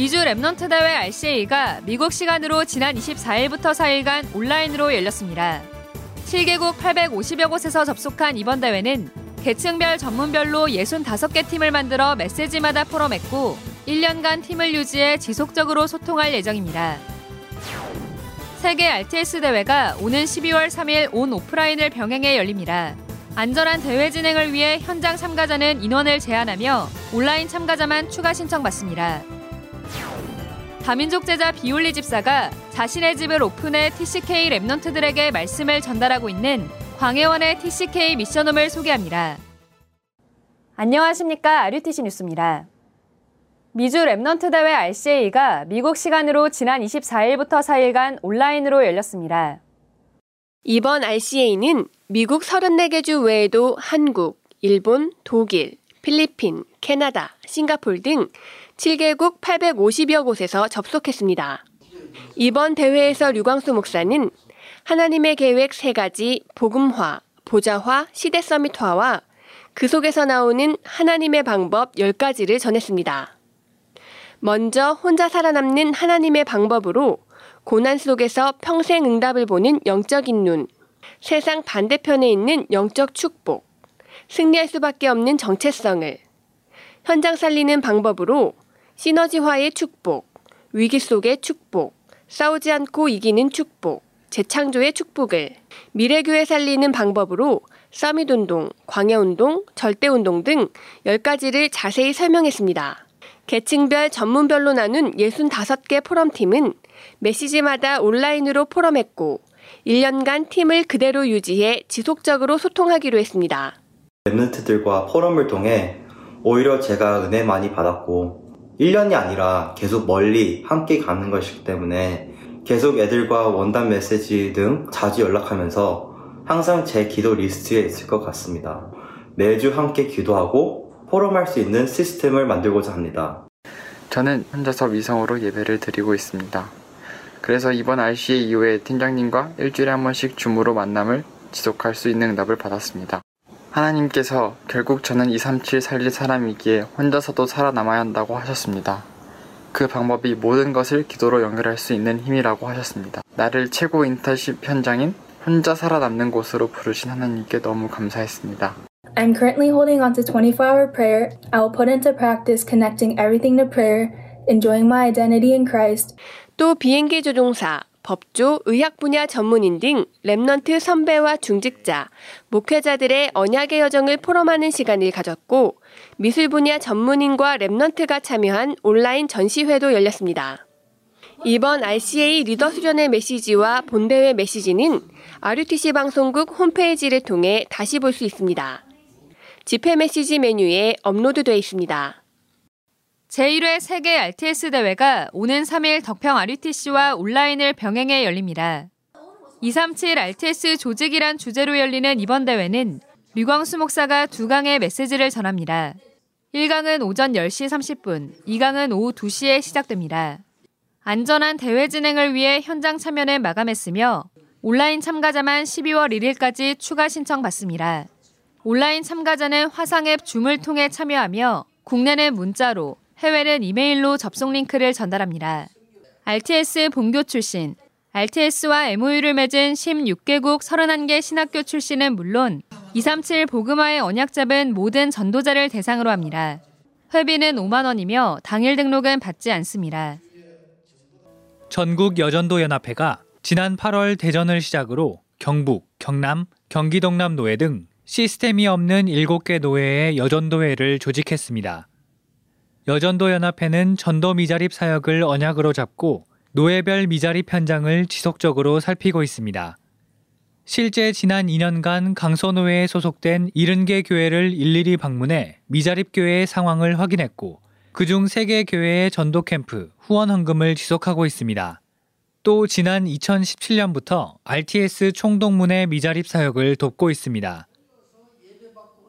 미주 Remnant 대회 RCA가 미국 시간으로 지난 24일부터 4일간 온라인으로 열렸습니다. 7개국 850여 곳에서 접속한 이번 대회는 계층별 전문별로 65개 팀을 만들어 메시지마다 포럼했고 1년간 팀을 유지해 지속적으로 소통할 예정입니다. 세계 RTS 대회가 오는 12월 3일 온 오프라인을 병행해 열립니다. 안전한 대회 진행을 위해 현장 참가자는 인원을 제한하며 온라인 참가자만 추가 신청받습니다. 다민족 제자 비올리 집사가 자신의 집을 오픈해 TCK Remnant들에게 말씀을 전달하고 있는 광혜원의 TCK mission home을 소개합니다. 안녕하십니까. RUTC 뉴스입니다. 미주 Remnant 대회 RCA가 미국 시간으로 지난 24일부터 4일간 온라인으로 열렸습니다. 이번 RCA는 미국 34개 주 외에도 한국, 일본, 독일, 필리핀, 캐나다, 싱가폴 등 7개국 850여 곳에서 접속했습니다. 이번 대회에서 류광수 목사는 하나님의 계획 3가지 복음화, 보좌화, 시대 서밋화와 그 속에서 나오는 하나님의 방법 10가지를 전했습니다. 먼저 혼자 살아남는 하나님의 방법으로 고난 속에서 평생 응답을 보는 영적인 눈, 세상 반대편에 있는 영적 축복, 승리할 수밖에 없는 정체성을, 현장 살리는 방법으로 시너지화의 축복, 위기 속의 축복, 싸우지 않고 이기는 축복, 재창조의 축복을, 미래교회 살리는 방법으로 서밋운동, 광야운동, 절대운동 등 10가지를 자세히 설명했습니다. 계층별 전문별로 나눈 65개 포럼팀은 메시지마다 온라인으로 포럼했고 1년간 팀을 그대로 유지해 지속적으로 소통하기로 했습니다. Remnant들과 포럼을 통해 오히려 제가 은혜 많이 받았고 1년이 아니라 계속 멀리 함께 가는 것이기 때문에 계속 애들과 원단 메시지 등 자주 연락하면서 항상 제 기도 리스트에 있을 것 같습니다. 매주 함께 기도하고 포럼할 수 있는 시스템을 만들고자 합니다. 저는 혼자서 위성으로 예배를 드리고 있습니다. 그래서 이번 RCA 이후에 팀장님과 일주일에 한 번씩 줌으로 만남을 지속할 수 있는 응답을 받았습니다. 하나님께서 결국 저는 237 살릴 사람이기에 혼자서도 살아남아야 한다고 하셨습니다. 그 방법이 모든 것을 기도로 연결할 수 있는 힘이라고 하셨습니다. 나를 최고 인턴십 현장인 혼자 살아남는 곳으로 부르신 하나님께 너무 감사했습니다. I'm currently holding on to 24 hour prayer. I will put into practice connecting everything to prayer, enjoying my identity in Christ. 또 비행기 조종사, 법조, 의학 분야 전문인 등 Remnant 선배와 중직자, 목회자들의 언약의 여정을 포럼하는 시간을 가졌고 미술 분야 전문인과 Remnant가 참여한 온라인 전시회도 열렸습니다. 이번 RCA 리더 수련회 메시지와 본대회 메시지는 RUTC 방송국 홈페이지를 통해 다시 볼 수 있습니다. 집회 메시지 메뉴에 업로드되어 있습니다. 제1회 세계 RTS 대회가 오는 3일 덕평 RUTC와 온라인을 병행해 열립니다. 237 RTS 조직이란 주제로 열리는 이번 대회는 류광수 목사가 두 강의 메시지를 전합니다. 1강은 오전 10시 30분, 2강은 오후 2시에 시작됩니다. 안전한 대회 진행을 위해 현장 참여는 마감했으며 온라인 참가자만 12월 1일까지 추가 신청 받습니다. 온라인 참가자는 화상 앱 줌을 통해 참여하며 국내는 문자로, 해외는 이메일로 접속 링크를 전달합니다. RTS 본교 출신, RTS와 MOU를 맺은 16개국 31개 신학교 출신은 물론 237 보그마의 언약 잡은 모든 전도자를 대상으로 합니다. 회비는 5만 원이며 당일 등록은 받지 않습니다. 전국 여전도 연합회가 지난 8월 대전을 시작으로 경북, 경남, 경기 동남 노회 등 시스템이 없는 7개 노회의 여전도회를 조직했습니다. 여전도 연합회는 전도 미자립 사역을 언약으로 잡고 노예별 미자립 현장을 지속적으로 살피고 있습니다. 실제 지난 2년간 강서노회에 소속된 70개 교회를 일일이 방문해 미자립 교회의 상황을 확인했고 그중 3개 교회의 전도 캠프, 후원 헌금을 지속하고 있습니다. 또 지난 2017년부터 RTS 총동문회 미자립 사역을 돕고 있습니다.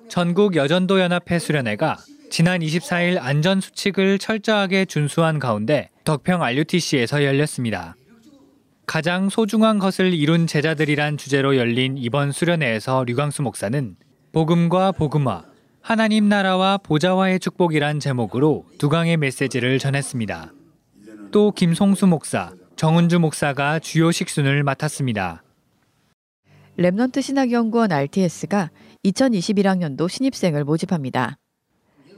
전국 여전도 연합회 수련회가 지난 24일 안전 수칙을 철저하게 준수한 가운데 덕평 RUTC에서 열렸습니다. 가장 소중한 것을 이룬 제자들이란 주제로 열린 이번 수련회에서 류광수 목사는 복음과 복음화, 하나님 나라와 보좌화의 축복이란 제목으로 두 강의 메시지를 전했습니다. 학도 김송수 목사, 정은주 목사가 주요 식순을 맡았습니다. Remnant 신학연구원 RTS가 2021학년도 신입생을 모집합니다.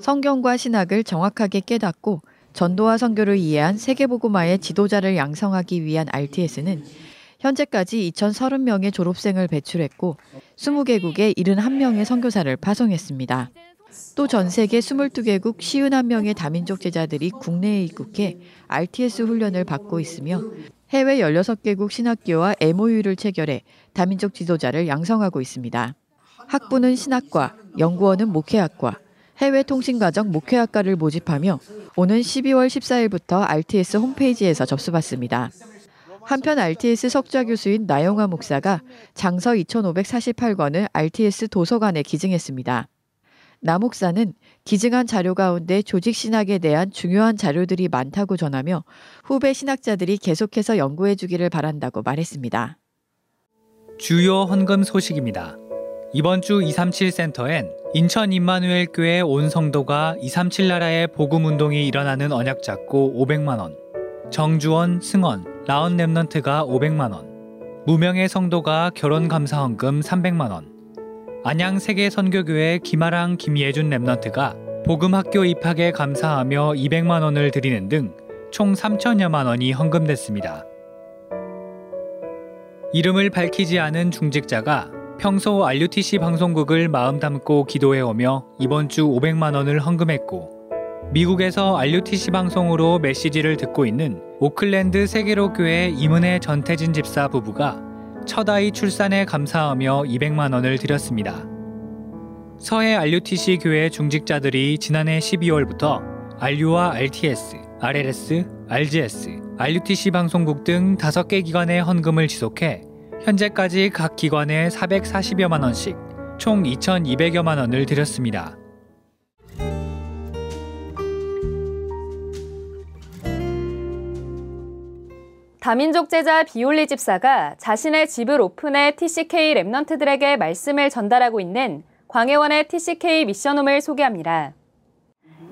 성경과 신학을 정확하게 깨닫고 전도와 선교를 이해한 세계복음화의 지도자를 양성하기 위한 RTS는 현재까지 2,030명의 졸업생을 배출했고 20개국에 71명의 선교사를 파송했습니다. 또 전 세계 22개국 51명의 다민족 제자들이 국내에 입국해 RTS 훈련을 받고 있으며 해외 16개국 신학교와 MOU를 체결해 다민족 지도자를 양성하고 있습니다. 학부는 신학과, 연구원은 목회학과, 해외 통신 과정 목회학과를 모집하며 오는 12월 14일부터 RTS 홈페이지에서 접수받습니다. 한편 RTS 석좌 교수인 나영화 목사가 장서 2548권을 RTS 도서관에 기증했습니다. 나 목사는 기증한 자료 가운데 조직 신학에 대한 중요한 자료들이 많다고 전하며 후배 신학자들이 계속해서 연구해 주기를 바란다고 말했습니다. 주요 헌금 소식입니다. 이번 주 237 센터엔 인천 임마누엘 교회 온 성도가 237 나라의 복음 운동이 일어나는 언약 잡고 500만 원, 정주원, 승원, 라온 Remnant가 500만 원, 무명의 성도가 결혼 감사 헌금 300만 원, 안양 세계 선교교회 김아랑 김예준 Remnant가 복음 학교 입학에 감사하며 200만 원을 드리는 등 총 3천여만 원이 헌금됐습니다. 이름을 밝히지 않은 중직자가 평소 RUTC 방송국을 마음 담고 기도해 오며 이번 주 500만 원을 헌금했고 미국에서 RUTC 방송으로 메시지를 듣고 있는 오클랜드 세계로 교회 이문혜 전태진 집사 부부가 첫 아이 출산에 감사하며 200만 원을 드렸습니다. 서해 RUTC 교회 중직자들이 지난해 12월부터 RU와 RTS, RLS, RGS, RUTC 방송국 등 5개 기관의 헌금을 지속해 현재까지 각 기관에 440여만 원씩 총 2,200여만 원을 드렸습니다. 다민족 제자 비올리 집사가 자신의 집을 오픈해 TCK 랩넌트들에게 말씀을 전달하고 있는 광해원의 TCK 미션홈을 소개합니다.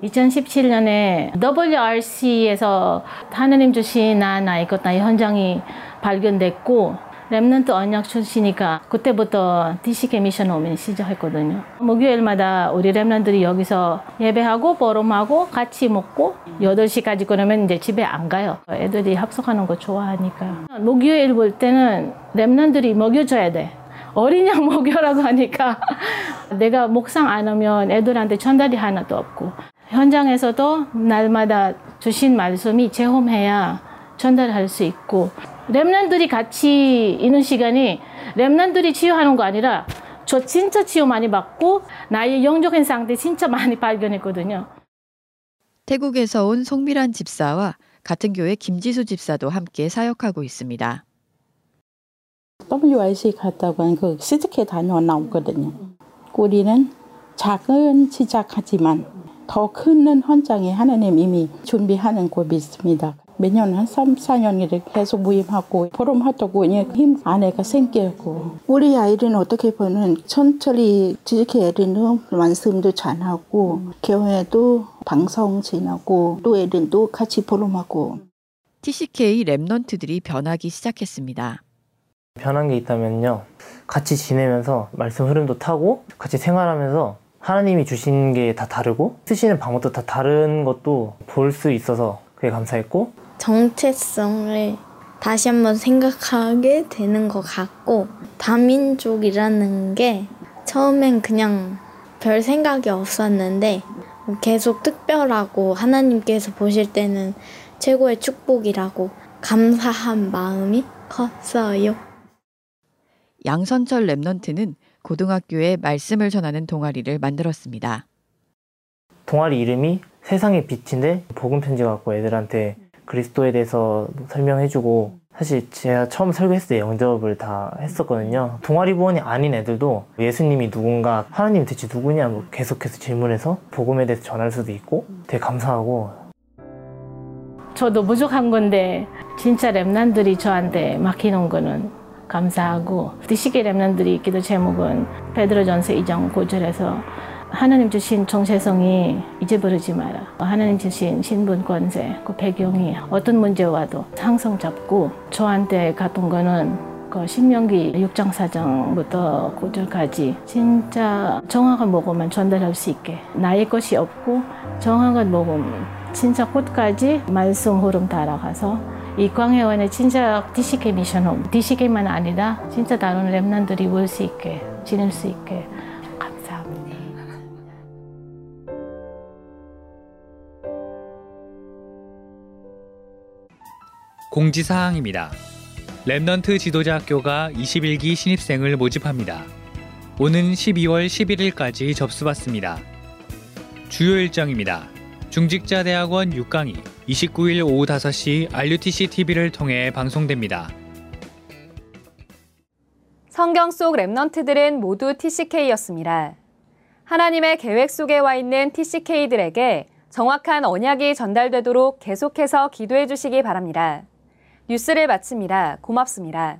2017년에 WRC에서 하느님 주신 나 나의 것 나의 현장이 발견됐고 Remnant 언약 출시니까 그때부터 TCK mission home 시작했거든요. 목요일마다 우리 Remnant들이 여기서 예배하고 포럼하고 같이 먹고 8시까지 그러면 이제 집에 안 가요. 애들이 합숙하는 거 좋아하니까. 목요일 볼 때는 Remnant들이 먹여줘야 돼. 어린 양 먹여라고 하니까 내가 묵상 안 하면 애들한테 전달이 하나도 없고 현장에서도 날마다 주신 말씀이 체험해야 전달할 수 있고 랩런들이 같이 있는 시간이 랩런들이 치유하는 거 아니라 저 진짜 치유 많이 받고 나의 영적인 상태 진짜 많이 발견했거든요. 태국에서 온 송미란 집사와 같은 교회 김지수 집사도 함께 사역하고 있습니다. WIC 갔다고 그 시즈케 다녀 나오거든요. 우리는 작은 시작하지만 더큰 헌장에 하나님 이미 준비하는 곳이 있습니다. 매년 한 3, 4년 이렇게 계속 모임하고 포럼하다고 힘 안에가 생기고 우리 아이들은 어떻게 보면 천천히 지식해 애들은 말씀도 잘하고 교회도 방송 지나고 또 애들도 같이 포럼하고 TCK 랩넌트들이 변하기 시작했습니다. 변한 게 있다면요. 같이 지내면서 말씀 흐름도 타고 같이 생활하면서 하나님이 주신 게 다 다르고 쓰시는 방법도 다 다른 것도 볼 수 있어서 그게 감사했고 정체성을 다시 한번 생각하게 되는 것 같고 다민족이라는 게 처음엔 그냥 별 생각이 없었는데 계속 특별하고 하나님께서 보실 때는 최고의 축복이라고 감사한 마음이 컸어요. 양선철 랩넌트는 고등학교에 말씀을 전하는 동아리를 만들었습니다. 동아리 이름이 세상의 빛인데 복음 편지 갖고 애들한테 그리스도에 대해서 설명해주고 사실 제가 처음 설교했을 때 영접을 다 했었거든요. 동아리 부원이 아닌 애들도 예수님이 누군가 하나님 대체 누구냐 뭐 계속해서 질문해서 복음에 대해서 전할 수도 있고 되게 감사하고. 저도 부족한 건데 진짜 랩난들이 저한테 맡기는 거는 감사하고 디시게 랩난들이 기도 제목은 베드로전서 2장 9절에서 하나님 주신 정체성이 잊어버리지 마라. 하나님 주신 신분 권세, 그 배경이 어떤 문제 와도 항상 잡고 저한테 갔던 거는 그 신명기 6장 4장부터 9절까지 진짜 정확한 복음만 전달할 수 있게 나의 것이 없고 정확한 복음 진짜 끝까지 말씀 흐름 따라가서 이 광혜원의 진짜 DCK 미션홈 DCK만 아니라 진짜 다른 Remnant들이 올 수 있게 지낼 수 있게 공지사항입니다. Remnant 지도자 학교가 21기 신입생을 모집합니다. 오는 12월 11일까지 접수받습니다. 주요 일정입니다. 중직자 대학원 6강이 29일 오후 5시 RUTC TV를 통해 방송됩니다. 성경 속 랩넌트들은 모두 TCK였습니다. 하나님의 계획 속에 와 있는 TCK들에게 정확한 언약이 전달되도록 계속해서 기도해 주시기 바랍니다. 뉴스를 마칩니다. 고맙습니다.